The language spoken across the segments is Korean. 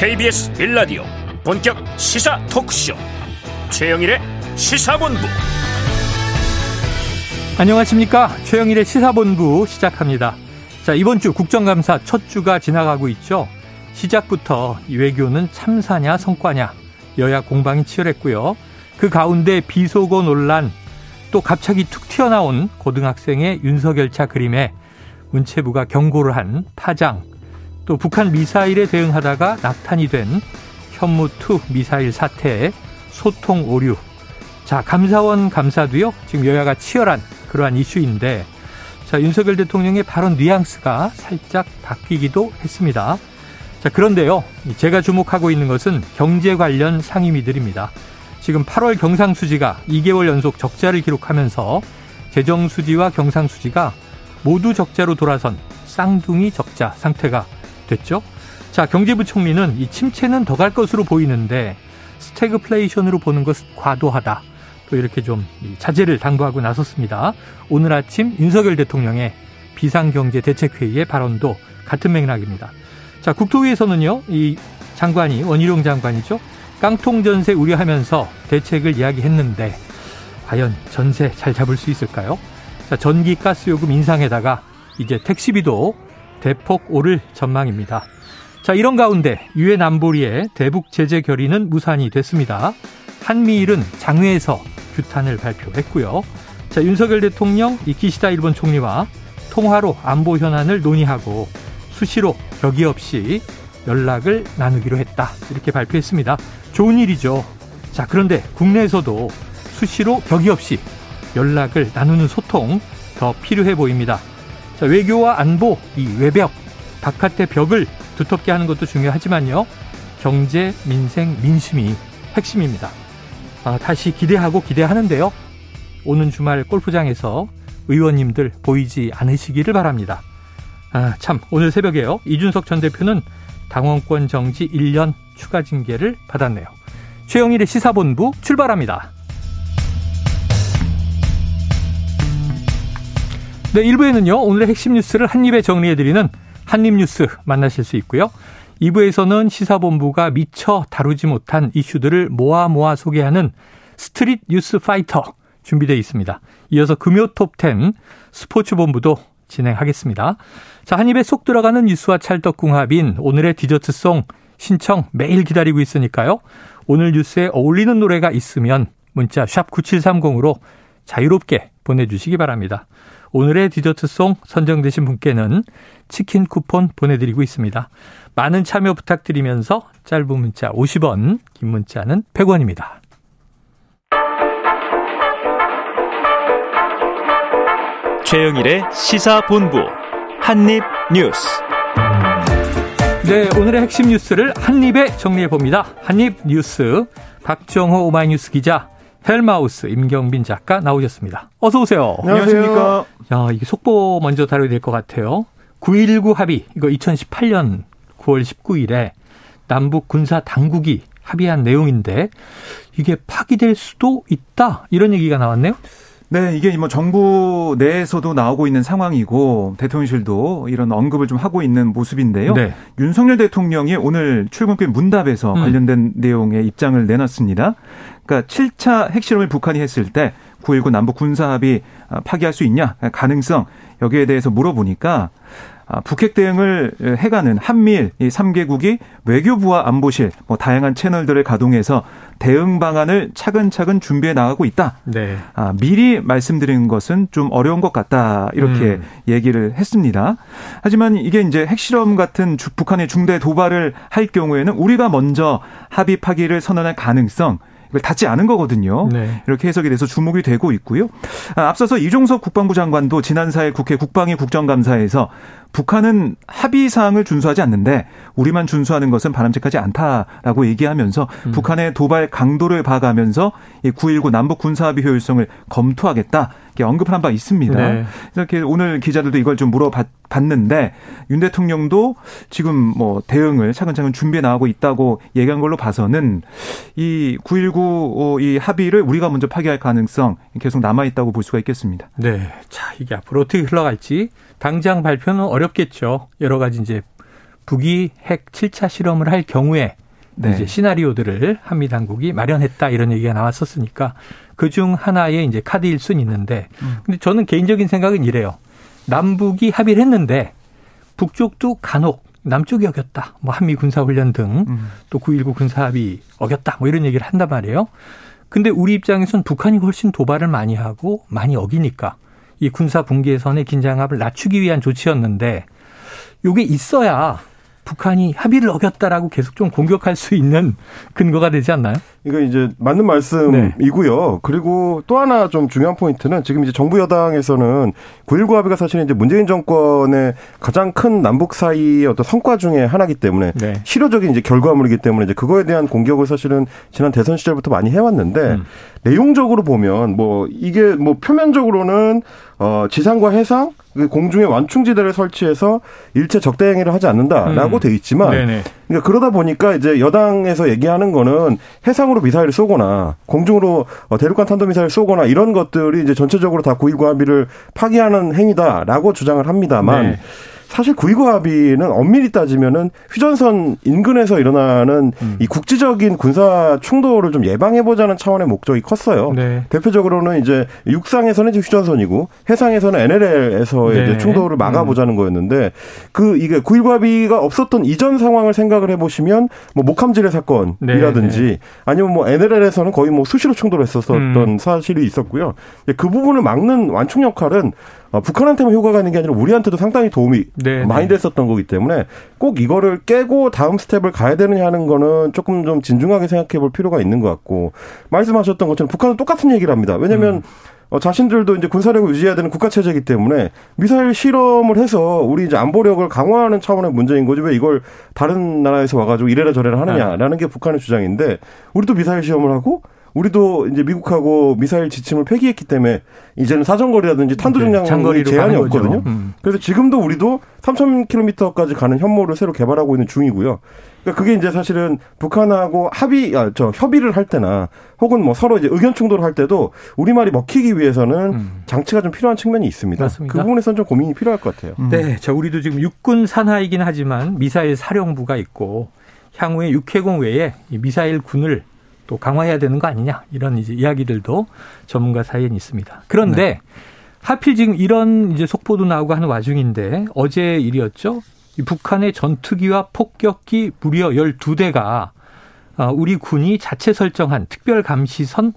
KBS 빌라디오 본격 시사 토크쇼. 최영일의 시사본부. 안녕하십니까? 최영일의 시사본부 시작합니다. 자 이번 주 국정감사 첫 주가 지나가고 있죠? 시작부터 외교는 참사냐 성과냐 여야 공방이 치열했고요. 그 가운데 비속어 논란 또 갑자기 툭 튀어나온 고등학생의 윤석열 차 그림에 문체부가 경고를 한 파장 또 북한 미사일에 대응하다가 낙탄이 된 현무2 미사일 사태에 소통 오류. 자, 감사원 감사도요, 지금 여야가 치열한 그러한 이슈인데, 자, 윤석열 대통령의 발언 뉘앙스가 살짝 바뀌기도 했습니다. 자, 그런데요, 제가 주목하고 있는 것은 경제 관련 상임위들입니다. 지금 8월 경상수지가 2개월 연속 적자를 기록하면서 재정수지와 경상수지가 모두 적자로 돌아선 쌍둥이 적자 상태가 됐죠. 자, 경제부총리는 이 침체는 더 갈 것으로 보이는데 스태그플레이션으로 보는 것은 과도하다. 또 이렇게 좀 자제를 당부하고 나섰습니다. 오늘 아침 윤석열 대통령의 비상경제대책회의의 발언도 같은 맥락입니다. 자, 국토위에서는요, 이 장관이, 원희룡 장관이죠. 깡통 전세 우려하면서 대책을 이야기했는데, 과연 전세 잘 잡을 수 있을까요? 자, 전기 가스 요금 인상에다가 이제 택시비도 대폭 오를 전망입니다. 자, 이런 가운데 유엔 안보리의 대북 제재 결의는 무산이 됐습니다. 한미일은 장외에서 규탄을 발표했고요. 자, 윤석열 대통령 이키시다 일본 총리와 통화로 안보 현안을 논의하고 수시로 격의 없이 연락을 나누기로 했다. 이렇게 발표했습니다. 좋은 일이죠. 자, 그런데 국내에서도 수시로 격의 없이 연락을 나누는 소통 더 필요해 보입니다. 자, 외교와 안보, 이 외벽, 바깥의 벽을 두텁게 하는 것도 중요하지만요. 경제, 민생, 민심이 핵심입니다. 아, 다시 기대하고 기대하는데요. 오는 주말 골프장에서 의원님들 보이지 않으시기를 바랍니다. 아, 참, 오늘 새벽에요. 이준석 전 대표는 당원권 정지 1년 추가 징계를 받았네요. 최영일의 시사본부 출발합니다. 네, 1부에는요, 오늘의 핵심 뉴스를 한입에 정리해드리는 한입뉴스 만나실 수 있고요. 2부에서는 시사본부가 미처 다루지 못한 이슈들을 모아 모아 소개하는 스트릿 뉴스 파이터 준비되어 있습니다. 이어서 금요 톱10 스포츠본부도 진행하겠습니다. 자, 한입에 쏙 들어가는 뉴스와 찰떡궁합인 오늘의 디저트송 신청 매일 기다리고 있으니까요. 오늘 뉴스에 어울리는 노래가 있으면 문자 샵 9730으로 자유롭게 보내주시기 바랍니다. 오늘의 디저트송 선정되신 분께는 치킨 쿠폰 보내드리고 있습니다. 많은 참여 부탁드리면서 짧은 문자 50원, 긴 문자는 100원입니다. 최영일의 시사본부 한입뉴스. 네, 오늘의 핵심 뉴스를 한입에 정리해 봅니다. 한입 뉴스 박정호 오마이뉴스 기자, 헬마우스 임경빈 작가 나오셨습니다. 어서 오세요. 안녕하십니까. 야, 이게 속보 먼저 다뤄야 될 것 같아요. 9.19 합의, 이거 2018년 9월 19일에 남북 군사 당국이 합의한 내용인데 이게 파기될 수도 있다 이런 얘기가 나왔네요. 네, 이게 뭐 정부 내에서도 나오고 있는 상황이고 대통령실도 이런 언급을 좀 하고 있는 모습인데요. 네. 윤석열 대통령이 오늘 출근길 문답에서 음. 관련된 내용의 입장을 내놨습니다. 그러니까 7차 핵실험을 북한이 했을 때 9.19 남북 군사합의 파기할 수 있냐 가능성 여기에 대해서 물어보니까 아, 북핵 대응을 해가는 한미일 이 3개국이 외교부와 안보실 뭐 다양한 채널들을 가동해서 대응 방안을 차근차근 준비해 나가고 있다. 네. 아, 미리 말씀드린 것은 좀 어려운 것 같다. 이렇게 음. 얘기를 했습니다. 하지만 이게 이제 핵실험 같은 북한의 중대 도발을 할 경우에는 우리가 먼저 합의 파기를 선언할 가능성 이걸 닿지 않은 거거든요. 네. 이렇게 해석이 돼서 주목이 되고 있고요. 아, 앞서서 이종석 국방부 장관도 지난 4일 국회 국방위 국정감사에서 북한은 합의 사항을 준수하지 않는데 우리만 준수하는 것은 바람직하지 않다라고 얘기하면서 음. 북한의 도발 강도를 봐가면서 이9.19 남북 군사합의 효율성을 검토하겠다. 이렇게 언급을 한 바 있습니다. 네. 이렇게 오늘 기자들도 이걸 좀 물어봤는데 윤 대통령도 지금 뭐 대응을 차근차근 준비해 나가고 있다고 얘기한 걸로 봐서는 이 9.19 이 합의를 우리가 먼저 파기할 가능성 계속 남아 있다고 볼 수가 있겠습니다. 네. 자, 이게 앞으로 어떻게 흘러갈지 당장 발표는 어렵겠죠. 여러 가지 이제 북이 핵 7차 실험을 할 경우에 네. 이제 시나리오들을 한미 당국이 마련했다 이런 얘기가 나왔었으니까 그 중 하나의 이제 카드일 수는 있는데 음. 근데 저는 개인적인 생각은 이래요. 남북이 합의를 했는데 북쪽도 간혹 남쪽이 어겼다. 뭐 한미 군사 훈련 등또 음. 9.19 군사 합의 어겼다. 뭐 이런 얘기를 한단 말이에요. 근데 우리 입장에선 북한이 훨씬 도발을 많이 하고 많이 어기니까 이 군사 분계선의 긴장감을 낮추기 위한 조치였는데 요게 있어야 북한이 합의를 어겼다라고 계속 좀 공격할 수 있는 근거가 되지 않나요? 이거 이제 맞는 말씀이고요. 네. 그리고 또 하나 좀 중요한 포인트는 지금 이제 정부 여당에서는 9.19 합의가 사실은 이제 문재인 정권의 가장 큰 남북 사이의 어떤 성과 중에 하나이기 때문에 네. 실효적인 이제 결과물이기 때문에 이제 그거에 대한 공격을 사실은 지난 대선 시절부터 많이 해왔는데 음. 내용적으로 보면 뭐 이게 뭐 표면적으로는 어 지상과 해상 그 공중에 완충지대를 설치해서 일체 적대 행위를 하지 않는다라고 음. 돼 있지만 네네. 그러니까 그러다 보니까 이제 여당에서 얘기하는 거는 해상으로 미사일을 쏘거나 공중으로 어, 대륙간 탄도 미사일을 쏘거나 이런 것들이 이제 전체적으로 다9.19 합의를 파기하는 행위다라고 주장을 합니다만 네. 사실 구이구 합의는 엄밀히 따지면은 휴전선 인근에서 일어나는 음. 이 국지적인 군사 충돌을 좀 예방해보자는 차원의 목적이 컸어요. 네. 대표적으로는 이제 육상에서는 이제 휴전선이고 해상에서는 NLL에서의 네. 이제 충돌을 막아보자는 음. 거였는데 그 이게 구이구 합의가 없었던 이전 상황을 생각을 해보시면 뭐 목함지뢰 사건이라든지 네. 네. 아니면 뭐 NLL에서는 거의 뭐 수시로 충돌했었던 음. 사실이 있었고요. 그 부분을 막는 완충 역할은 어, 북한한테만 효과가 있는 게 아니라 우리한테도 상당히 도움이 네, 네. 많이 됐었던 거기 때문에 꼭 이거를 깨고 다음 스텝을 가야 되느냐 하는 거는 조금 좀 진중하게 생각해 볼 필요가 있는 것 같고 말씀하셨던 것처럼 북한은 똑같은 얘기를 합니다. 왜냐하면 음. 어, 자신들도 이제 군사력을 유지해야 되는 국가 체제이기 때문에 미사일 실험을 해서 우리 이제 안보력을 강화하는 차원의 문제인 거지 왜 이걸 다른 나라에서 와가지고 이래라 저래라 하느냐라는 게 북한의 주장인데 우리도 미사일 시험을 하고 우리도 이제 미국하고 미사일 지침을 폐기했기 때문에 이제는 사정거리라든지 탄도 네, 중량이 제한이 없거든요. 음. 그래서 지금도 우리도 3,000km까지 가는 현모를 새로 개발하고 있는 중이고요. 그러니까 그게 이제 사실은 북한하고 합의, 아, 저 협의를 할 때나 혹은 뭐 서로 이제 의견 충돌을 할 때도 우리 말이 먹히기 위해서는 음. 장치가 좀 필요한 측면이 있습니다. 맞습니다. 그 부분에서는 좀 고민이 필요할 것 같아요. 음. 네. 자, 우리도 지금 육군 산하이긴 하지만 미사일 사령부가 있고 향후에 육해공 외에 미사일 군을 또 강화해야 되는 거 아니냐 이런 이제 이야기들도 전문가 사이엔 있습니다. 그런데 네. 하필 지금 이런 이제 속보도 나오고 하는 와중인데 어제 일이었죠. 북한의 전투기와 폭격기 무려 12대가 어, 우리 군이 자체 설정한 특별 감시선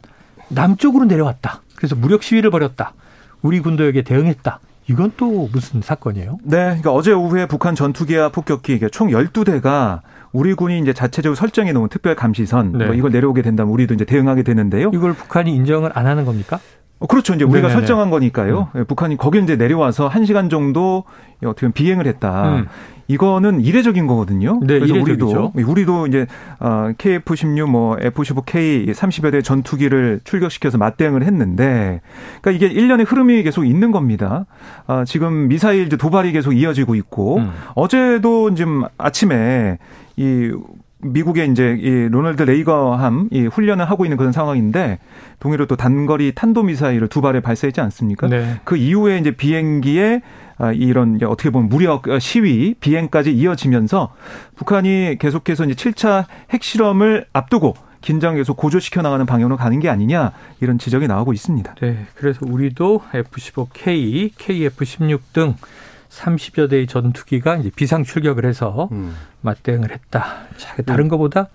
남쪽으로 내려왔다. 그래서 무력 시위를 벌였다. 우리 군도 여기에 대응했다. 이건 또 무슨 사건이에요? 네. 그러니까 어제 오후에 북한 전투기와 폭격기 총 12대가 우리 군이 이제 자체적으로 설정해 놓은 특별 감시선 네. 뭐 이걸 내려오게 된다면 우리도 이제 대응하게 되는데요. 이걸 북한이 인정을 안 하는 겁니까? 어, 그렇죠. 이제 우리가 네네네. 설정한 거니까요. 음. 예, 북한이 거기 이제 내려와서 한 시간 정도 어떻게 보면 비행을 했다. 음. 이거는 이례적인 거거든요. 네, 그래서 이례적이죠. 우리도 우리도 이제 어, KF-16 뭐 F-15K 30여 대 전투기를 출격시켜서 맞대응을 했는데 그러니까 이게 일련의 흐름이 계속 있는 겁니다. 아, 지금 미사일 도발이 계속 이어지고 있고 음. 어제도 지금 아침에 이 미국의 이제 이 로널드 레이거함 이 훈련을 하고 있는 그런 상황인데 동해로 또 단거리 탄도 미사일을 두 발에 발사했지 않습니까? 네. 그 이후에 이제 비행기에 아, 이런 어떻게 보면 무력 시위 비행까지 이어지면서 북한이 계속해서 이제 7차 핵실험을 앞두고 긴장 계속 고조시켜 나가는 방향으로 가는 게 아니냐 이런 지적이 나오고 있습니다. 네. 그래서 우리도 F-15K, KF-16 등 30여 대의 전투기가 이제 비상 출격을 해서 음. 맞대응을 했다. 자, 다른 음. 것보다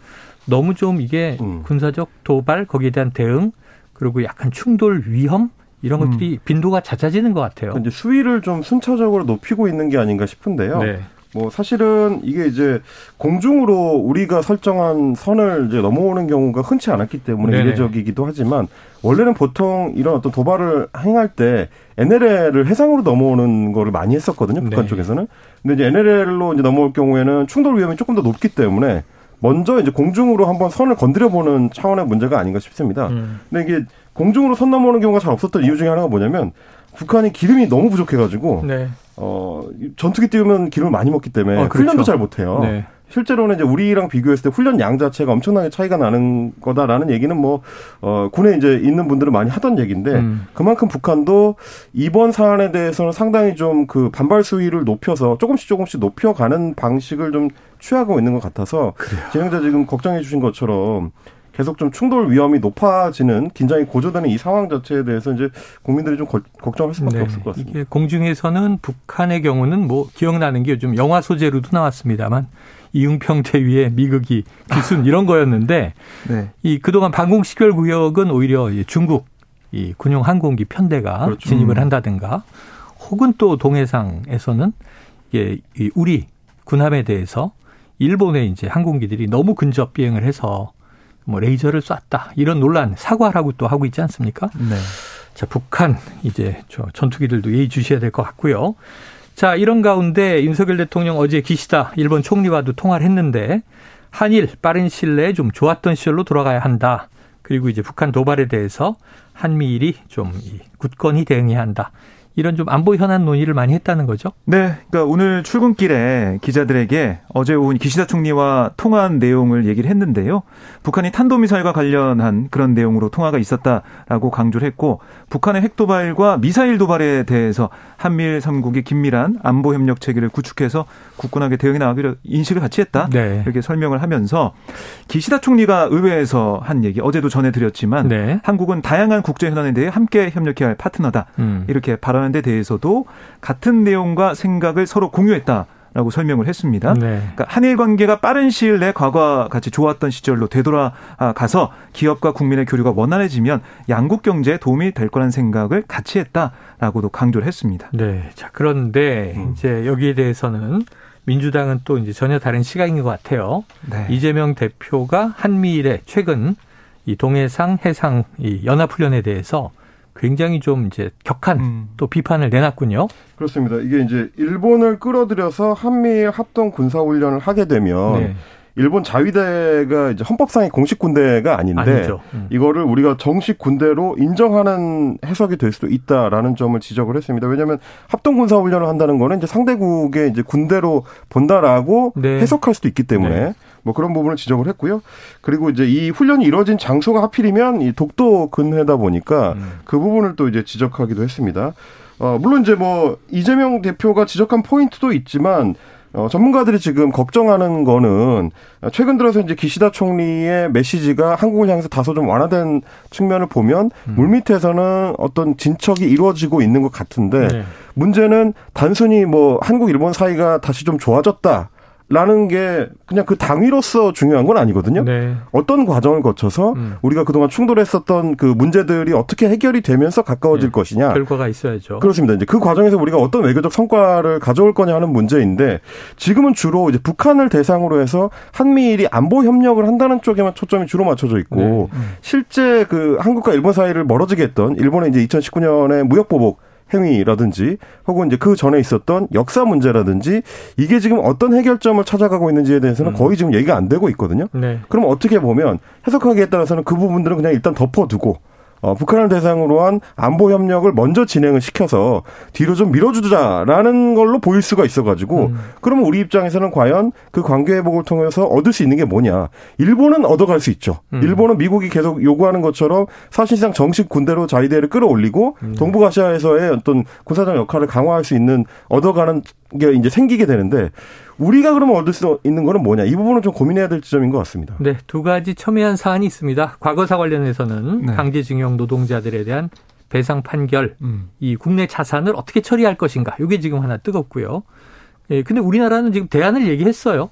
너무 좀 이게 음. 군사적 도발 거기에 대한 대응 그리고 약간 충돌 위험 이런 것들이 음. 빈도가 잦아지는 것 같아요. 이제 수위를 좀 순차적으로 높이고 있는 게 아닌가 싶은데요. 네. 뭐 사실은 이게 이제 공중으로 우리가 설정한 선을 이제 넘어오는 경우가 흔치 않았기 때문에 네네. 이례적이기도 하지만 원래는 보통 이런 어떤 도발을 행할 때 NLL을 해상으로 넘어오는 거를 많이 했었거든요. 북한 네. 쪽에서는. 근데 이제 NLL로 이제 넘어올 경우에는 충돌 위험이 조금 더 높기 때문에 먼저 이제 공중으로 한번 선을 건드려 보는 차원의 문제가 아닌가 싶습니다. 음. 근데 이게 공중으로 선 넘어오는 경우가 잘 없었던 이유 중에 하나가 뭐냐면 북한이 기름이 너무 부족해가지고 네. 어 전투기 띄우면 기름을 많이 먹기 때문에 아, 그렇죠. 훈련도 잘 못해요. 네. 실제로는 이제 우리랑 비교했을 때 훈련 양 자체가 엄청나게 차이가 나는 거다라는 얘기는 뭐, 어, 군에 이제 있는 분들은 많이 하던 얘기인데 음. 그만큼 북한도 이번 사안에 대해서는 상당히 좀 그 반발 수위를 높여서 조금씩 조금씩 높여가는 방식을 좀 취하고 있는 것 같아서 그래요. 진행자 지금 걱정해 주신 것처럼 계속 좀 충돌 위험이 높아지는 긴장이 고조되는 이 상황 자체에 대해서 이제 국민들이 좀 걱정할 수밖에 네. 없을 것 같습니다. 이게 공중에서는 북한의 경우는 뭐 기억나는 게좀 영화 소재로도 나왔습니다만 이응평 대위의 미국이 기순 이런 거였는데 네. 이 그동안 방공 식별 구역은 오히려 중국 이 군용 항공기 편대가 그렇죠. 진입을 한다든가 혹은 또 동해상에서는 이게 우리 군함에 대해서 일본의 이제 항공기들이 너무 근접 비행을 해서 뭐 레이저를 쐈다 이런 논란 사과라고 또 하고 있지 않습니까? 네. 자 북한 이제 저 전투기들도 예의 주셔야 될 것 같고요. 자 이런 가운데 윤석열 대통령 어제 기시다 일본 총리와도 통화를 했는데 한일 빠른 시일 내에 좀 좋았던 시절로 돌아가야 한다. 그리고 이제 북한 도발에 대해서 한미일이 좀 굳건히 대응해야 한다. 이런 좀 안보 현안 논의를 많이 했다는 거죠. 네. 그러니까 오늘 출근길에 기자들에게 어제 오후 기시다 총리와 통화한 내용을 얘기를 했는데요. 북한이 탄도미사일과 관련한 그런 내용으로 통화가 있었다라고 강조를 했고 북한의 핵 도발과 미사일 도발에 대해서 한미일 3국이 긴밀한 안보 협력 체계를 구축해서 굳건하게 대응해 나가기로 인식을 같이 했다. 네. 이렇게 설명을 하면서 기시다 총리가 의회에서 한 얘기 어제도 전해드렸지만 네. 한국은 다양한 국제 현안에 대해 함께 협력해야 할 파트너다. 음. 이렇게 발언한 데 대해서도 같은 내용과 생각을 서로 공유했다. 라고 설명을 했습니다. 네. 그러니까 한일 관계가 빠른 시일 내 과거와 같이 좋았던 시절로 되돌아가서 기업과 국민의 교류가 원활해지면 양국 경제에 도움이 될 거란 생각을 같이 했다라고도 강조를 했습니다. 네. 자, 그런데 음. 이제 여기에 대해서는 민주당은 또 이제 전혀 다른 시각인 것 같아요. 네. 이재명 대표가 한미일의 최근 이 동해상 해상 이 연합훈련에 대해서 굉장히 좀 이제 격한 음. 또 비판을 내놨군요. 그렇습니다. 이게 이제 일본을 끌어들여서 한미일 합동 군사 훈련을 하게 되면 네. 일본 자위대가 이제 헌법상의 공식 군대가 아닌데 음. 이거를 우리가 정식 군대로 인정하는 해석이 될 수도 있다라는 점을 지적을 했습니다. 왜냐하면 합동 군사 훈련을 한다는 거는 이제 상대국의 이제 군대로 본다라고 네. 해석할 수도 있기 때문에 네. 뭐 그런 부분을 지적을 했고요. 그리고 이제 이 훈련이 이루어진 장소가 하필이면 이 독도 근해다 보니까 음. 그 부분을 또 이제 지적하기도 했습니다. 어, 물론 이제 뭐 이재명 대표가 지적한 포인트도 있지만 어, 전문가들이 지금 걱정하는 거는 최근 들어서 이제 기시다 총리의 메시지가 한국을 향해서 다소 좀 완화된 측면을 보면 음. 물밑에서는 어떤 진척이 이루어지고 있는 것 같은데 네. 문제는 단순히 뭐 한국 일본 사이가 다시 좀 좋아졌다. 라는 게 그냥 그 당위로서 중요한 건 아니거든요. 네. 어떤 과정을 거쳐서 음. 우리가 그동안 충돌했었던 그 문제들이 어떻게 해결이 되면서 가까워질 네. 것이냐. 결과가 있어야죠. 그렇습니다. 이제 그 과정에서 우리가 어떤 외교적 성과를 가져올 거냐 하는 문제인데 지금은 주로 이제 북한을 대상으로 해서 한미일이 안보 협력을 한다는 쪽에만 초점이 주로 맞춰져 있고 네. 음. 실제 그 한국과 일본 사이를 멀어지게 했던 일본의 이제 2019년에 무역 보복 행위라든지 혹은 이제 그 전에 있었던 역사 문제라든지 이게 지금 어떤 해결점을 찾아가고 있는지에 대해서는 음. 거의 지금 얘기가 안 되고 있거든요. 네. 그럼 어떻게 보면 해석하기에 따라서는 그 부분들은 그냥 일단 덮어두고 어, 북한을 대상으로 한 안보 협력을 먼저 진행을 시켜서 뒤로 좀 밀어주자라는 걸로 보일 수가 있어가지고 음. 그러면 우리 입장에서는 과연 그 관계 회복을 통해서 얻을 수 있는 게 뭐냐? 일본은 얻어갈 수 있죠. 음. 일본은 미국이 계속 요구하는 것처럼 사실상 정식 군대로 자위대를 끌어올리고 음. 동북아시아에서의 어떤 군사적 역할을 강화할 수 있는 얻어가는 게 이제 생기게 되는데 우리가 그러면 얻을 수 있는 거는 뭐냐 이 부분은 좀 고민해야 될 지점인 것 같습니다. 네, 두 가지 첨예한 사안이 있습니다. 과거사 관련해서는 네. 강제징용 노동자들에 대한 배상 판결, 음. 이 국내 자산을 어떻게 처리할 것인가 이게 지금 하나 뜨겁고요. 예, 근데 우리나라는 지금 대안을 얘기했어요.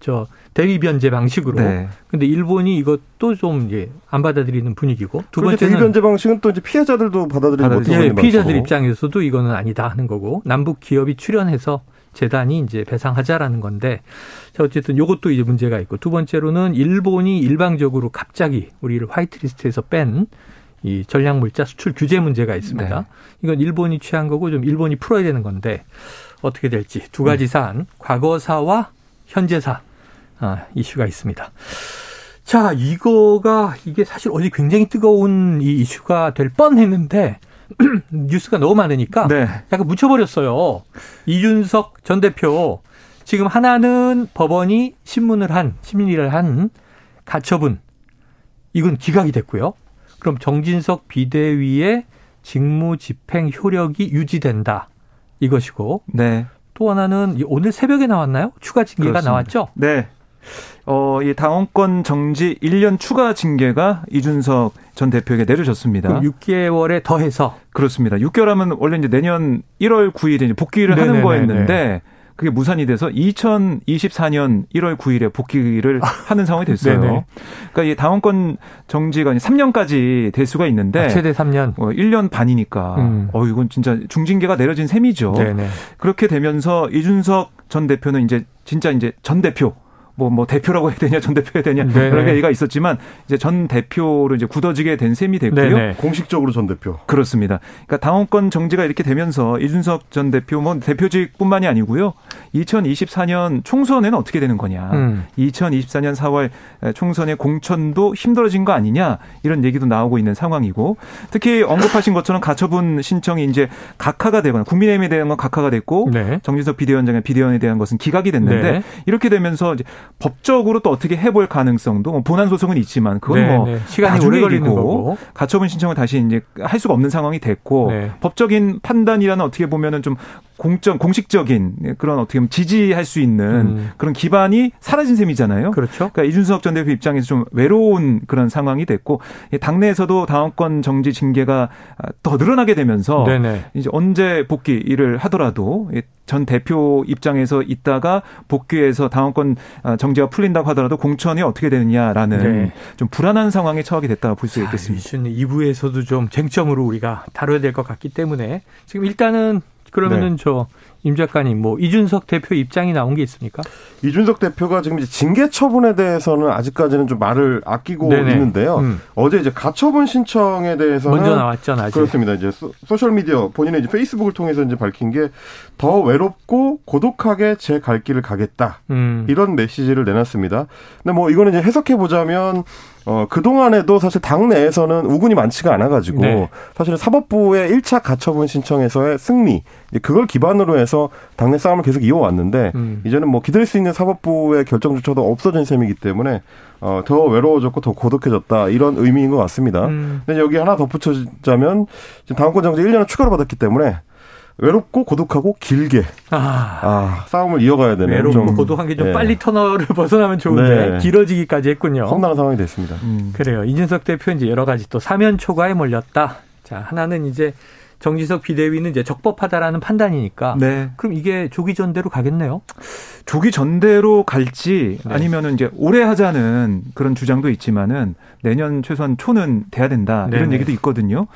저 대위 변제 방식으로. 네. 근데 일본이 이것도 좀 이제 안 받아들이는 분위기고. 두 번째는 대위 변제 방식은 또 이제 피해자들도 받아들이는 못하는 예, 피해자들 입장에서도 이거는 아니다 하는 거고 남북 기업이 출연해서 재단이 이제 배상하자라는 건데 자 어쨌든 요것도 이제 문제가 있고 두 번째로는 일본이 일방적으로 갑자기 우리를 화이트리스트에서 뺀 이 전략물자 수출 규제 문제가 있습니다. 네. 이건 일본이 취한 거고 좀 일본이 풀어야 되는 건데 어떻게 될지 두 가지 음. 사안 과거사와 현재사 아, 이슈가 있습니다. 자 이거가 이게 사실 어제 굉장히 뜨거운 이 이슈가 될 뻔했는데 뉴스가 너무 많으니까 네. 약간 묻혀버렸어요. 이준석 전 대표 지금 하나는 법원이 신문을 한, 심리를 한 가처분. 이건 기각이 됐고요. 그럼 정진석 비대위의 직무 집행 효력이 유지된다. 이것이고. 네. 또 하나는 오늘 새벽에 나왔나요? 추가 징계가 그렇습니다. 나왔죠? 네. 어, 이 당원권 정지 1년 추가 징계가 이준석 전 대표에게 내려졌습니다. 그럼 6개월에 더해서 그렇습니다. 6개월 하면 원래 이제 내년 1월 9일에 복귀를 네네네네. 하는 거였는데 그게 무산이 돼서 2024년 1월 9일에 복귀를 하는 상황이 됐어요. 그러니까 이 당원권 정지가 3년까지 될 수가 있는데 아, 최대 3년. 어, 1년 반이니까 음. 어 이건 진짜 중징계가 내려진 셈이죠. 네네. 그렇게 되면서 이준석 전 대표는 이제 진짜 이제 전 대표 뭐, 뭐 대표라고 해야 되냐, 전 대표 해야 되냐, 네네. 여러 얘기가 있었지만, 이제 전 대표로 이제 굳어지게 된 셈이 됐고요. 네네. 공식적으로 전 대표. 그렇습니다. 그러니까 당원권 정지가 이렇게 되면서 이준석 전 대표, 뭐 대표직뿐만이 아니고요. 2024년 총선에는 어떻게 되는 거냐. 음. 2024년 4월 총선의 공천도 힘들어진 거 아니냐, 이런 얘기도 나오고 있는 상황이고, 특히 언급하신 것처럼 가처분 신청이 이제 각하가 되거나, 국민의힘에 대한 건 각하가 됐고, 네. 정진석 비대위원장의 비대위원에 대한 것은 기각이 됐는데, 네. 이렇게 되면서 이제 법적으로 또 어떻게 해볼 가능성도 뭐 본안 소송은 있지만 그건 네, 뭐 네. 시간이 오래 걸리는 거고 가처분 신청을 다시 이제 할 수가 없는 상황이 됐고 네. 법적인 판단이라는 어떻게 보면은 좀 공적 공식적인 그런 어떻게 보면 지지할 수 있는 음. 그런 기반이 사라진 셈이잖아요. 그렇죠. 그러니까 이준석 전 대표 입장에서 좀 외로운 그런 상황이 됐고 당내에서도 당원권 정지 징계가 더 늘어나게 되면서 네네. 이제 언제 복귀를 하더라도 전 대표 입장에서 있다가 복귀해서 당원권 정지가 풀린다고 하더라도 공천이 어떻게 되느냐라는 네. 좀 불안한 상황에 처하게 됐다고 볼수 있겠습니다. 2부에서도 좀 쟁점으로 우리가 다뤄야 될 것 같기 때문에 지금 일단은 그러면은 네. 저임 작가님 뭐 이준석 대표 입장이 나온 게 있습니까? 이준석 대표가 지금 이제 징계 처분에 대해서는 아직까지는 좀 말을 아끼고 네네. 있는데요. 음. 어제 이제 가처분 신청에 대해서는 먼저 나왔잖아요. 그렇습니다. 이제 소셜 미디어 본인의 이제 페이스북을 통해서 이제 밝힌 게 더 외롭고 고독하게 제 갈 길을 가겠다. 음. 이런 메시지를 내놨습니다. 근데 뭐 이거는 이제 해석해 보자면 어, 그동안에도 사실 당내에서는 우군이 많지가 않아가지고, 네. 사실은 사법부의 1차 가처분 신청에서의 승리, 그걸 기반으로 해서 당내 싸움을 계속 이어왔는데, 음. 이제는 뭐 기다릴 수 있는 사법부의 결정조차도 없어진 셈이기 때문에, 어, 더 외로워졌고 더 고독해졌다, 이런 의미인 것 같습니다. 음. 근데 여기 하나 덧붙여자면, 당원권 정지 1년을 추가로 받았기 때문에, 외롭고 고독하고 길게 아, 아 싸움을 이어가야 되는 외롭고 좀, 고독한 게좀 네. 빨리 터널을 벗어나면 좋은데 네. 길어지기까지 했군요. 험난한 상황이 됐습니다. 음. 그래요. 이준석 대표 이제 여러 가지 또 사면 초과에 몰렸다. 자 하나는 이제 정지석 비대위는 이제 적법하다라는 판단이니까. 네. 그럼 이게 조기 전대로 가겠네요. 조기 전대로 갈지 네. 아니면은 이제 오래 하자는 그런 주장도 있지만은 내년 최소한 초는 돼야 된다 이런 네네. 얘기도 있거든요.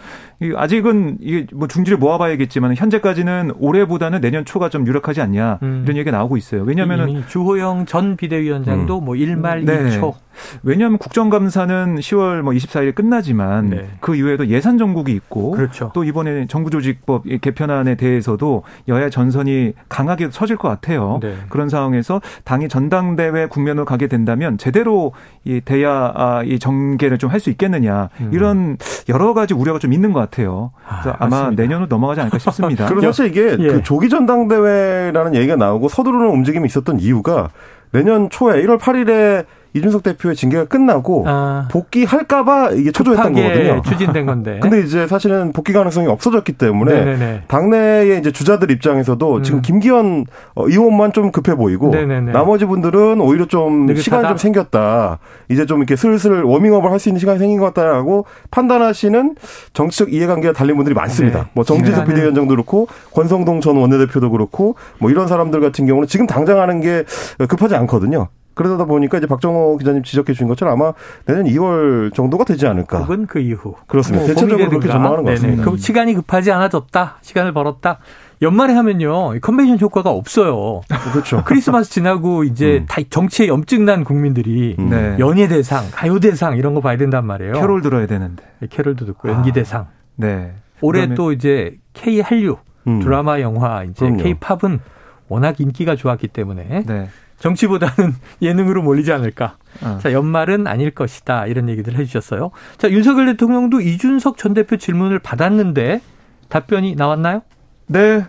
아직은 이게 뭐 중지를 모아봐야겠지만 현재까지는 올해보다는 내년 초가 좀 유력하지 않냐 음. 이런 얘기가 나오고 있어요. 왜냐하면은 주호영 전 비대위원장도 음. 뭐 1말 네. 2초. 왜냐하면 국정감사는 10월 뭐 24일 끝나지만 네. 그 이후에도 예산 정국이 있고 그렇죠. 또 이번에 정부조직법 개편안에 대해서도 여야 전선이 강하게 서질 것 같아요. 네. 그런 상황에서 당이 전당대회 국면으로 가게 된다면 제대로 이 대야 아, 이 정계를 좀 할 수 있겠느냐 음. 이런 여러 가지 우려가 좀 있는 것 같아요. 그래서 아, 마 내년으로 넘어가지 않을까 싶습니다. 그리고 사실 이게 예. 그 조기 전당대회라는 얘기가 나오고 서두르는 움직임이 있었던 이유가 내년 초에 1월 8일에 이준석 대표의 징계가 끝나고 아. 복귀할까봐 이게 초조했던 거거든요. 추진된 건데. 근데 이제 사실은 복귀 가능성이 없어졌기 때문에 네네네. 당내의 이제 주자들 입장에서도 음. 지금 김기현 어, 의원만 좀 급해 보이고 네네네. 나머지 분들은 오히려 좀 느긋하다? 시간이 좀 생겼다. 이제 좀 이렇게 슬슬 워밍업을 할 수 있는 시간이 생긴 것 같다라고 판단하시는 정치적 이해관계가 달린 분들이 많습니다. 네. 뭐 정지석 비대위원장도 그렇고 권성동 전 원내대표도 그렇고 뭐 이런 사람들 같은 경우는 지금 당장 하는 게 급하지 않거든요. 그러다 보니까 이제 박정호 기자님 지적해 주신 것처럼 아마 내년 2월 정도가 되지 않을까. 혹은 그 이후. 그렇습니다. 뭐 대체적으로 그렇게 전망하는 것 같습니다. 그 시간이 급하지 않아졌다. 시간을 벌었다. 연말에 하면요 컨벤션 효과가 없어요. 그렇죠. 크리스마스 지나고 이제 음. 다 정치에 염증난 국민들이 음. 네. 연예 대상, 가요 대상 이런 거 봐야 된단 말이에요. 캐롤 들어야 되는데. 네, 캐롤도 듣고 연기 아. 대상. 네. 올해 또 이제 K 한류 음. 드라마 영화 이제 K 팝은 워낙 인기가 좋았기 때문에 네. 정치보다는 예능으로 몰리지 않을까. 어. 자, 연말은 아닐 것이다. 이런 얘기들 해주셨어요. 자, 윤석열 대통령도 이준석 전 대표 질문을 받았는데 답변이 나왔나요? 네.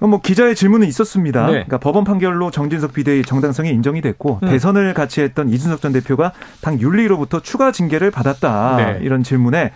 뭐 기자의 질문은 있었습니다. 네. 그러니까 법원 판결로 정진석 비대위 정당성이 인정이 됐고 음. 대선을 같이 했던 이준석 전 대표가 당 윤리로부터 추가 징계를 받았다. 네. 이런 질문에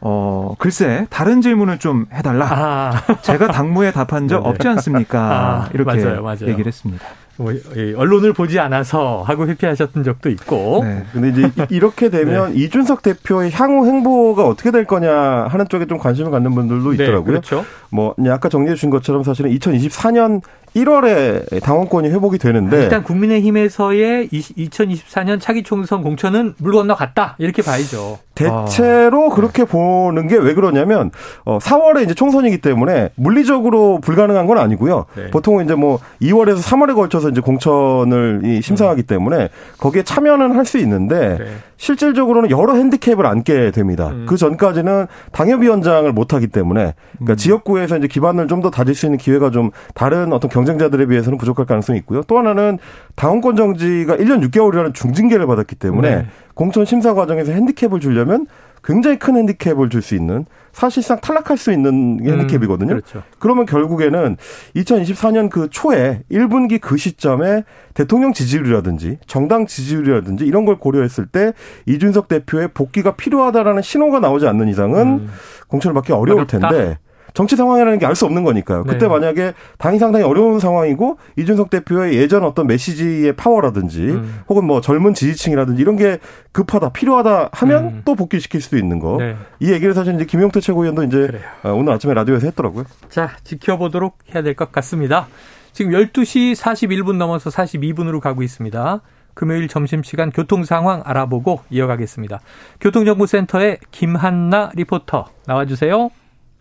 어, 글쎄, 다른 질문을 좀 해달라. 아. 제가 당무에 답한 적 없지 않습니까? 아, 이렇게 맞아요, 맞아요. 얘기를 했습니다. 뭐 언론을 보지 않아서 하고 회피하셨던 적도 있고. 네. 근데 이제 이렇게 되면 네. 이준석 대표의 향후 행보가 어떻게 될 거냐 하는 쪽에 좀 관심을 갖는 분들도 네, 있더라고요. 네, 그렇죠. 뭐 아까 정리해 주신 것처럼 사실은 2024년 1월에 당원권이 회복이 되는데 일단 국민의힘에서의 2024년 차기 총선 공천은 물 건너갔다 이렇게 봐야죠. 대체로 아. 그렇게 보는 게 왜 그러냐면 어 4월에 이제 총선이기 때문에 물리적으로 불가능한 건 아니고요. 네. 보통은 이제 뭐 2월에서 3월에 걸쳐서 이제 공천을 심사하기 음. 때문에 거기에 참여는 할 수 있는데 네. 실질적으로는 여러 핸디캡을 안게 됩니다. 음. 그 전까지는 당협위원장을 못 하기 때문에 그러니까 음. 지역구에서 이제 기반을 좀 더 다질 수 있는 기회가 좀 다른 어떤 경쟁자들에 비해서는 부족할 가능성이 있고요. 또 하나는 당원권 정지가 1년 6개월이라는 중징계를 받았기 때문에 네. 공천 심사 과정에서 핸디캡을 주려면 굉장히 큰 핸디캡을 줄 수 있는 사실상 탈락할 수 있는 음, 핸디캡이거든요. 음, 그렇죠. 그러면 결국에는 2024년 그 초에 1분기 그 시점에 대통령 지지율이라든지 정당 지지율이라든지 이런 걸 고려했을 때 이준석 대표의 복귀가 필요하다라는 신호가 나오지 않는 이상은 음. 공천을 받기 어려울 어렵다. 텐데 정치 상황이라는 게 알 수 없는 거니까요. 그때 네. 만약에 당이 상당히 어려운 상황이고 이준석 대표의 예전 어떤 메시지의 파워라든지 음. 혹은 뭐 젊은 지지층이라든지 이런 게 급하다 필요하다 하면 음. 또 복귀시킬 수도 있는 거. 네. 이 얘기를 사실 이제 김용태 최고위원도 이제 그래요. 어, 오늘 아침에 라디오에서 했더라고요. 자, 지켜보도록 해야 될 것 같습니다. 지금 12시 41분 넘어서 42분으로 가고 있습니다. 금요일 점심시간 교통 상황 알아보고 이어가겠습니다. 교통정보센터의 김한나 리포터 나와주세요.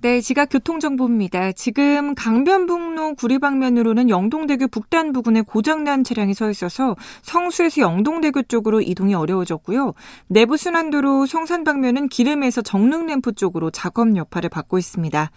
네, 지각 교통정보입니다. 지금 강변북로 구리방면으로는 영동대교 북단 부근에 고장난 차량이 서 있어서 성수에서 영동대교 쪽으로 이동이 어려워졌고요. 내부순환도로 성산 방면은 기름에서 정릉램프 쪽으로 작업 여파를 받고 있습니다.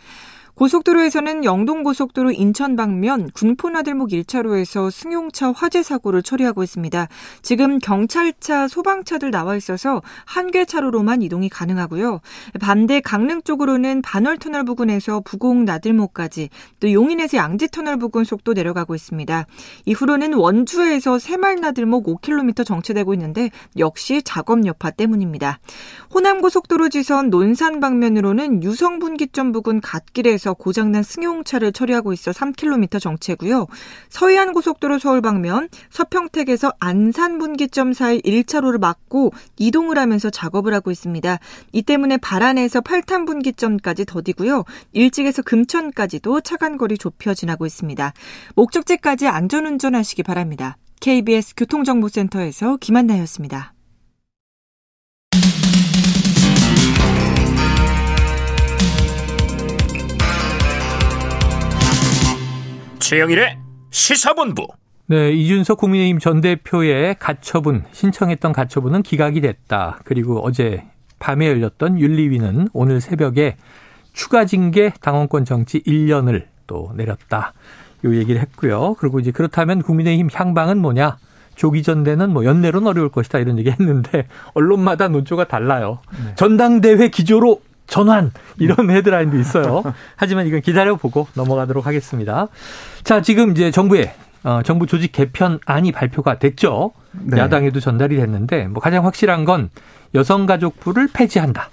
고속도로에서는 영동고속도로 인천 방면 군포나들목 1차로에서 승용차 화재 사고를 처리하고 있습니다. 지금 경찰차, 소방차들 나와 있어서 한 개 차로로만 이동이 가능하고요. 반대 강릉 쪽으로는 반월터널 부근에서 부곡 나들목까지 또 용인에서 양지터널 부근 속도 내려가고 있습니다. 이후로는 원주에서 새말나들목 5km 정체되고 있는데 역시 작업 여파 때문입니다. 호남고속도로 지선 논산 방면으로는 유성분기점 부근 갓길에서 지역에서 고장난 승용차를 처리하고 있어 3km 정체고요. 서해안 고속도로 서울 방면 서평택에서 안산 분기점 사이 1차로를 막고 이동을 하면서 작업을 하고 있습니다. 이 때문에 발안에서 8탄 분기점까지 더디고요. 일찍에서 금천까지도 차간 거리 좁혀 지나고 있습니다. 목적지까지 안전운전하시기 바랍니다. KBS 교통정보센터에서 김한나였습니다. 최영일의 시사본부. 네, 이준석 국민의힘 전 대표의 가처분, 신청했던 가처분은 기각이 됐다. 그리고 어제 밤에 열렸던 윤리위는 오늘 새벽에 추가 징계 당원권 정치 1년을 또 내렸다. 요 얘기를 했고요. 그리고 이제 그렇다면 국민의힘 향방은 뭐냐? 조기 전대는 뭐 연내로는 어려울 것이다 이런 얘기 했는데 언론마다 논조가 달라요. 네. 전당대회 기조로 전환 이런 헤드라인도 있어요. 하지만 이건 기다려보고 넘어가도록 하겠습니다. 자, 지금 이제 정부의 어, 정부 조직 개편안이 발표가 됐죠. 네. 야당에도 전달이 됐는데 뭐 가장 확실한 건 여성가족부를 폐지한다.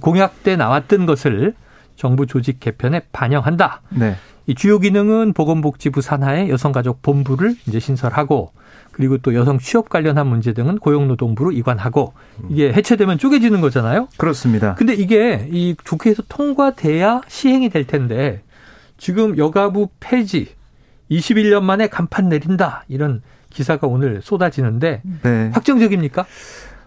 공약 때 나왔던 것을 정부 조직 개편에 반영한다. 네. 이 주요 기능은 보건복지부 산하의 여성가족본부를 이제 신설하고 그리고 또 여성 취업 관련한 문제 등은 고용노동부로 이관하고 이게 해체되면 쪼개지는 거잖아요. 그렇습니다. 근데 이게 이 국회에서 통과돼야 시행이 될 텐데 지금 여가부 폐지 21년 만에 간판 내린다 이런 기사가 오늘 쏟아지는데 네. 확정적입니까?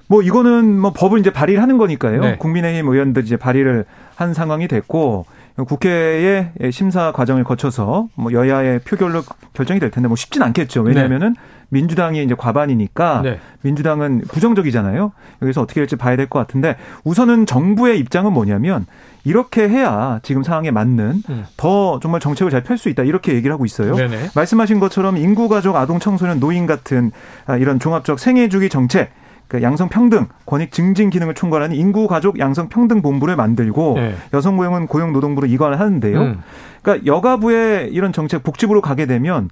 뭐 이거는 뭐 법을 이제 발의를 하는 거니까요. 네. 국민의힘 의원들 이제 발의를 한 상황이 됐고 국회의 심사 과정을 거쳐서 뭐 여야의 표결로 결정이 될 텐데 뭐 쉽진 않겠죠. 왜냐하면은 네. 민주당이 이제 과반이니까 네. 민주당은 부정적이잖아요. 여기서 어떻게 될지 봐야 될 것 같은데 우선은 정부의 입장은 뭐냐면 이렇게 해야 지금 상황에 맞는 음. 더 정말 정책을 잘 펼 수 있다 이렇게 얘기를 하고 있어요. 네네. 말씀하신 것처럼 인구 가족 아동 청소년 노인 같은 아, 이런 종합적 생애 주기 정책 그 양성평등 권익 증진 기능을 총괄하는 인구 가족 양성평등 본부를 만들고 네. 여성고용은 고용노동부로 이관을 하는데요. 음. 그러니까 여가부의 이런 정책 복지부로 가게 되면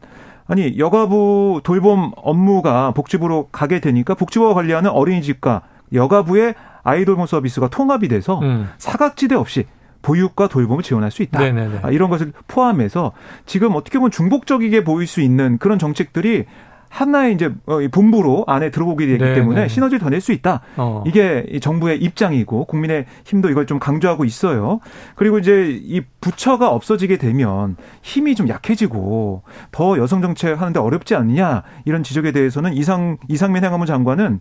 아니 여가부 돌봄 업무가 복지부로 가게 되니까 복지부가 관리하는 어린이집과 여가부의 아이돌봄 서비스가 통합이 돼서 음. 사각지대 없이 보육과 돌봄을 지원할 수 있다. 네네네. 아, 이런 것을 포함해서 지금 어떻게 보면 중복적이게 보일 수 있는 그런 정책들이 하나의 이제 어, 본부로 안에 들어오게 되기 네, 때문에 네. 시너지를 더 낼 수 있다. 어. 이게 정부의 입장이고 국민의 힘도 이걸 좀 강조하고 있어요. 그리고 이제 이 부처가 없어지게 되면 힘이 좀 약해지고 더 여성 정책 하는데 어렵지 않느냐 이런 지적에 대해서는 이상 이상민 행안부 장관은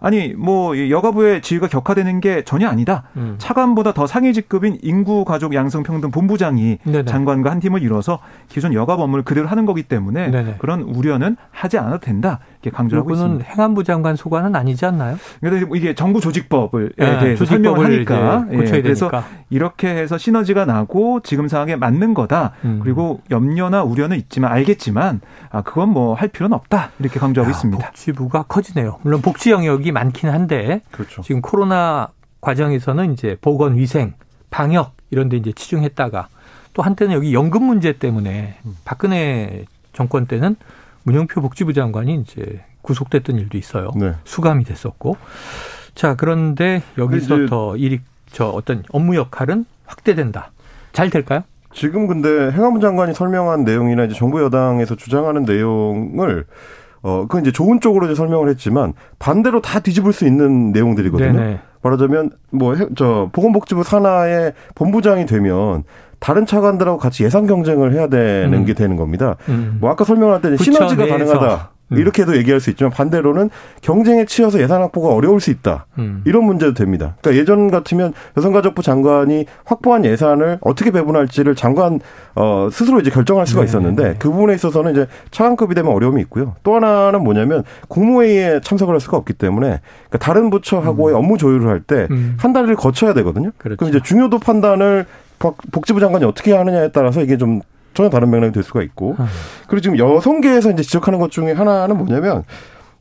아니 뭐 여가부의 지위가 격화되는 게 전혀 아니다. 음. 차관보다 더 상위 직급인 인구가족 양성평등 본부장이 네네. 장관과 한 팀을 이뤄서 기존 여가부 업무를 그대로 하는 거기 때문에 네네. 그런 우려는 하지 않아도 된다. 이렇게 강조하고 있습니다. 행안부 장관 소관은 아니지 않나요? 그런데 이게 정부 조직법을 네, 대해서 설명을 하니까 예, 그래서 되니까. 이렇게 해서 시너지가 나고 지금 상황에 맞는 거다. 음. 그리고 염려나 우려는 있지만 알겠지만 아 그건 뭐 할 필요는 없다. 이렇게 강조하고 야, 있습니다. 복지부가 커지네요. 물론 복지 영역이 많긴 한데 그렇죠. 지금 코로나 과정에서는 이제 보건 위생, 방역 이런 데 이제 치중했다가 또 한때는 여기 연금 문제 때문에 음. 박근혜 정권 때는 문영표 복지부 장관이 이제 구속됐던 일도 있어요. 네. 수감이 됐었고. 자, 그런데 여기서 더 일이 저 어떤 업무 역할은 확대된다. 잘 될까요? 지금 근데 행안부 장관이 설명한 내용이나 이제 정부 여당에서 주장하는 내용을 어, 그건 이제 좋은 쪽으로 이제 설명을 했지만 반대로 다 뒤집을 수 있는 내용들이거든요. 네네. 말하자면 뭐 저 보건복지부 산하의 본부장이 되면 다른 차관들하고 같이 예산 경쟁을 해야 되는 음. 게 되는 겁니다. 음. 뭐 아까 설명할 때는 시너지가 가능하다. 음. 이렇게도 얘기할 수 있지만 반대로는 경쟁에 치여서 예산 확보가 어려울 수 있다. 음. 이런 문제도 됩니다. 그러니까 예전 같으면 여성가족부 장관이 확보한 예산을 어떻게 배분할지를 장관 어 스스로 이제 결정할 수가 네, 있었는데 네. 그 부분에 있어서는 이제 차관급이 되면 어려움이 있고요. 또 하나는 뭐냐면 국무회의에 참석을 할 수가 없기 때문에 그러니까 다른 부처하고의 음. 업무 조율을 할 때한 음. 달을 거쳐야 되거든요. 그렇죠. 그럼 이제 중요도 판단을 복지부 장관이 어떻게 하느냐에 따라서 이게 좀 전혀 다른 맥락이 될 수가 있고 아. 그리고 지금 여성계에서 이제 지적하는 것 중에 하나는 뭐냐면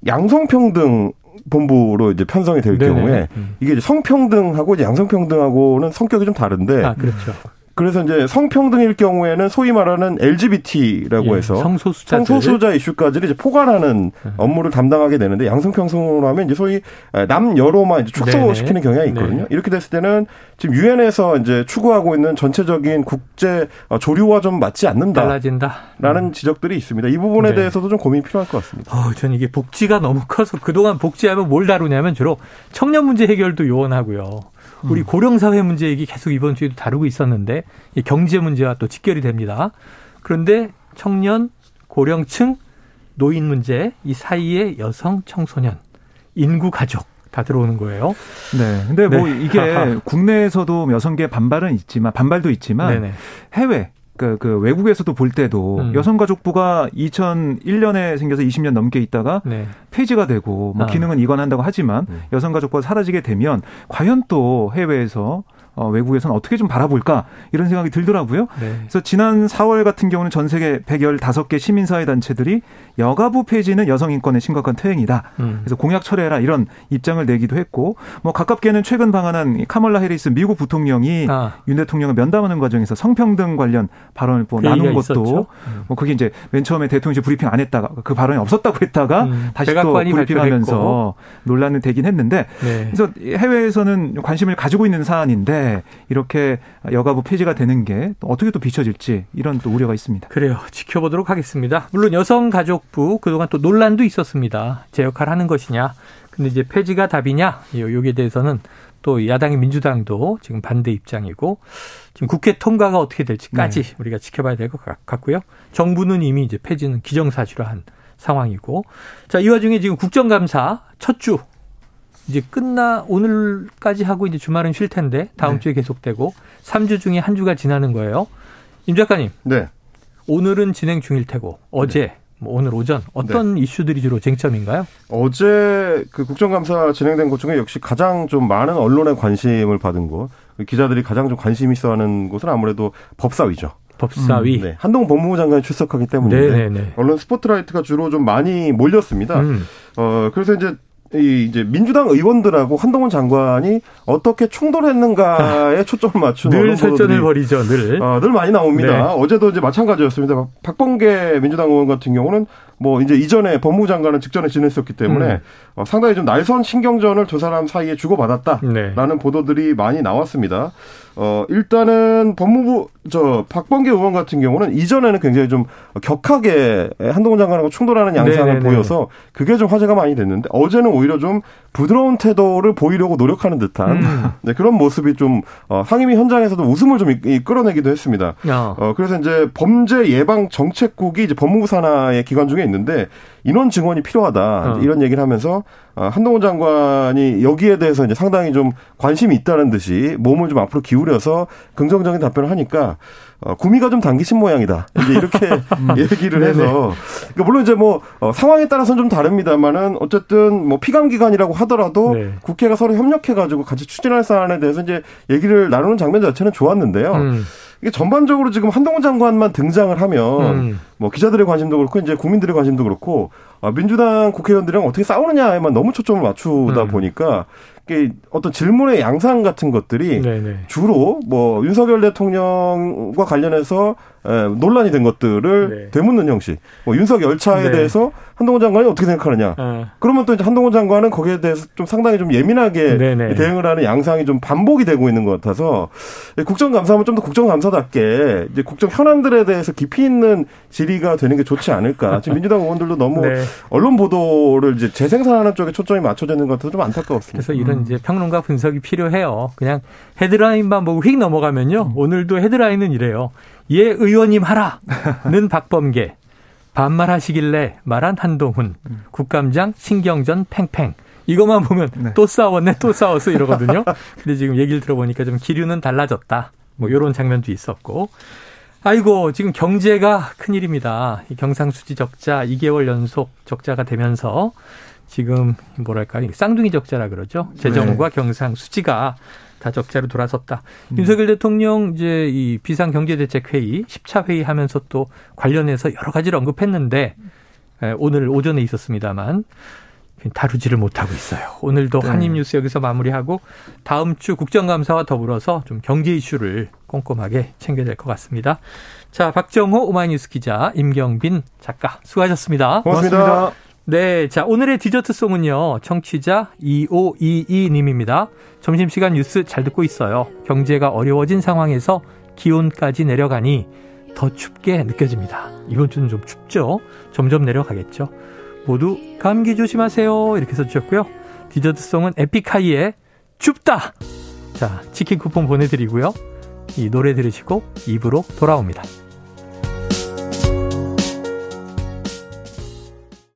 양성평등 본부로 이제 편성이 될 네네. 경우에 음. 이게 이제 성평등하고 이제 양성평등하고는 성격이 좀 다른데 아, 그렇죠. 그래서 이제 성평등일 경우에는 소위 말하는 LGBT라고 예, 해서 성소수자 성소수자 이슈까지를 이제 포괄하는 네. 업무를 담당하게 되는데 양성평등으로 하면 이제 소위 남 여로만 이제 축소시키는 경향이 있거든요. 네 이렇게 됐을 때는 지금 유엔에서 이제 추구하고 있는 전체적인 국제 조류와 좀 맞지 않는다. 달라진다라는 음. 지적들이 있습니다. 이 부분에 네. 대해서도 좀 고민이 필요할 것 같습니다. 어, 저는 이게 복지가 너무 커서 그동안 복지하면 뭘 다루냐면 주로 청년 문제 해결도 요원하고요. 우리 음. 고령 사회 문제 얘기 계속 이번 주에도 다루고 있었는데 경제 문제와 또 직결이 됩니다. 그런데 청년, 고령층, 노인 문제 이 사이에 여성, 청소년, 인구 가족 다 들어오는 거예요. 네. 근데 뭐 네. 이게 국내에서도 여성계 반발은 있지만 반발도 있지만 네네. 해외 그, 그 외국에서도 볼 때도 음. 여성가족부가 2001년에 생겨서 20년 넘게 있다가 네. 폐지가 되고 뭐 아. 기능은 이관한다고 하지만 음. 여성가족부가 사라지게 되면 과연 또 해외에서 어, 외국에서는 어떻게 좀 바라볼까 이런 생각이 들더라고요. 네. 그래서 지난 4월 같은 경우는 전 세계 115개 시민사회 단체들이 여가부 폐지는 여성 인권의 심각한 퇴행이다. 음. 그래서 공약 철회라 이런 입장을 내기도 했고 뭐 가깝게는 최근 방한한 카멀라 해리스 미국 부통령이 아. 윤 대통령을 면담하는 과정에서 성평등 관련 발언을 뭐 그 나눈 것도 음. 뭐 그게 이제 맨 처음에 대통령실 브리핑 안 했다가 그 발언이 없었다고 했다가 음. 다시 또 브리핑하면서 논란이 되긴 했는데 네. 그래서 해외에서는 관심을 가지고 있는 사안인데 이렇게 여가부 폐지가 되는 게 어떻게 또 비춰질지 이런 또 우려가 있습니다. 그래요. 지켜보도록 하겠습니다. 물론 여성가족 정부 그동안 또 논란도 있었습니다. 제 역할 하는 것이냐. 근데 이제 폐지가 답이냐. 여기에 대해서는 또 야당의 민주당도 지금 반대 입장이고 지금 국회 통과가 어떻게 될지까지 네. 우리가 지켜봐야 될 것 같고요. 정부는 이미 이제 폐지는 기정사실화한 상황이고 자, 이 와중에 지금 국정감사 첫 주 이제 끝나 오늘까지 하고 이제 주말은 쉴 텐데 다음 네. 주에 계속되고 3주 중에 한 주가 지나는 거예요. 임 작가님. 네. 오늘은 진행 중일 테고 어제 네. 뭐 오늘 오전 어떤 네. 이슈들이 주로 쟁점인가요? 어제 그 국정감사 진행된 것 중에 역시 가장 좀 많은 언론의 관심을 받은 곳, 기자들이 가장 좀 관심 있어하는 곳은 아무래도 법사위죠. 법사위. 음, 네. 한동훈 법무부 장관이 출석하기 때문에 네네네. 언론 스포트라이트가 주로 좀 많이 몰렸습니다. 음. 어 그래서 이제 이 이제 민주당 의원들하고 한동훈 장관이 어떻게 충돌했는가에 초점을 맞추는 늘 설전을 벌이죠, 늘. 어, 늘 많이 나옵니다. 네. 어제도 이제 마찬가지였습니다. 박범계 민주당 의원 같은 경우는 뭐 이제 이전에 법무부 장관은 직전에 지냈었기 때문에 음. 어, 상당히 좀 날선 신경전을 두 사람 사이에 주고받았다라는 네. 보도들이 많이 나왔습니다. 어, 일단은 법무부, 저, 박범계 의원 같은 경우는 이전에는 굉장히 좀 격하게 한동훈 장관하고 충돌하는 양상을 네네네. 보여서 그게 좀 화제가 많이 됐는데 어제는 오히려 좀 부드러운 태도를 보이려고 노력하는 듯한 음. 네, 그런 모습이 좀 어, 상임위 현장에서도 웃음을 좀 이, 끌어내기도 했습니다. 어, 그래서 이제 범죄 예방 정책국이 이제 법무부 산하의 기관 중에 있는데 인원 증원이 필요하다 어. 이런 얘기를 하면서 어, 한동훈 장관이 여기에 대해서 이제 상당히 좀 관심이 있다는 듯이 몸을 좀 앞으로 기울여서 긍정적인 답변을 하니까 어, 구미가 좀 당기신 모양이다. 이제 이렇게 음. 얘기를 해서 그러니까 물론 이제 뭐 어, 상황에 따라서는 좀 다릅니다만은 어쨌든 뭐 피감 기관이라고 하더라도 네. 국회가 서로 협력해 가지고 같이 추진할 사안에 대해서 이제 얘기를 나누는 장면 자체는 좋았는데요. 음. 이게 전반적으로 지금 한동훈 장관만 등장을 하면 음. 뭐 기자들의 관심도 그렇고 이제 국민들의 관심도 그렇고 아, 민주당 국회의원들이랑 어떻게 싸우느냐에만 너무 초점을 맞추다 음. 보니까 어떤 질문의 양상 같은 것들이 네네. 주로 뭐 윤석열 대통령과 관련해서 논란이 된 것들을 네. 되묻는 형식. 뭐 윤석 열차에 네. 대해서 한동훈 장관이 어떻게 생각하느냐. 어. 그러면 또 이제 한동훈 장관은 거기에 대해서 좀 상당히 좀 예민하게 네네. 대응을 하는 양상이 좀 반복이 되고 있는 것 같아서 국정감사하면 좀 더 국정감사답게 이제 국정 현안들에 대해서 깊이 있는 질의가 되는 게 좋지 않을까. 지금 민주당 의원들도 너무 네. 언론 보도를 이제 재생산하는 쪽에 초점이 맞춰져 있는 것 같아서 좀 안타까웠습니다. 그래서 이런 음. 이제 평론가 분석이 필요해요. 그냥 헤드라인만 보고 휙 넘어가면요. 음. 오늘도 헤드라인은 이래요. 예, 의원님 하라는 박범계. 반말하시길래 말한 한동훈. 국감장 신경전 팽팽. 이것만 보면 네. 또 싸웠네, 또 싸웠어 이러거든요. 근데 지금 얘기를 들어보니까 좀 기류는 달라졌다. 뭐 요런 장면도 있었고. 아이고, 지금 경제가 큰일입니다. 경상수지 적자 2개월 연속 적자가 되면서 지금 뭐랄까, 쌍둥이 적자라 그러죠. 재정과 네. 경상수지가 다 적자로 돌아섰다. 음. 윤석열 대통령 이제 이 비상 경제대책 회의 10차 회의 하면서 또 관련해서 여러 가지를 언급했는데 오늘 오전에 있었습니다만 다루지를 못하고 있어요. 오늘도 네. 한입뉴스 여기서 마무리하고 다음 주 국정감사와 더불어서 좀 경제 이슈를 꼼꼼하게 챙겨야 될 것 같습니다. 자, 박정호 오마이뉴스 기자, 임경빈 작가 수고하셨습니다. 고맙습니다. 고맙습니다. 네. 자, 오늘의 디저트송은요. 청취자 2522님입니다. 점심시간 뉴스 잘 듣고 있어요. 경제가 어려워진 상황에서 기온까지 내려가니 더 춥게 느껴집니다. 이번 주는 좀 춥죠? 점점 내려가겠죠? 모두 감기 조심하세요. 이렇게 써주셨고요. 디저트송은 에픽하이의 춥다! 자, 치킨 쿠폰 보내드리고요. 이 노래 들으시고 입으로 돌아옵니다.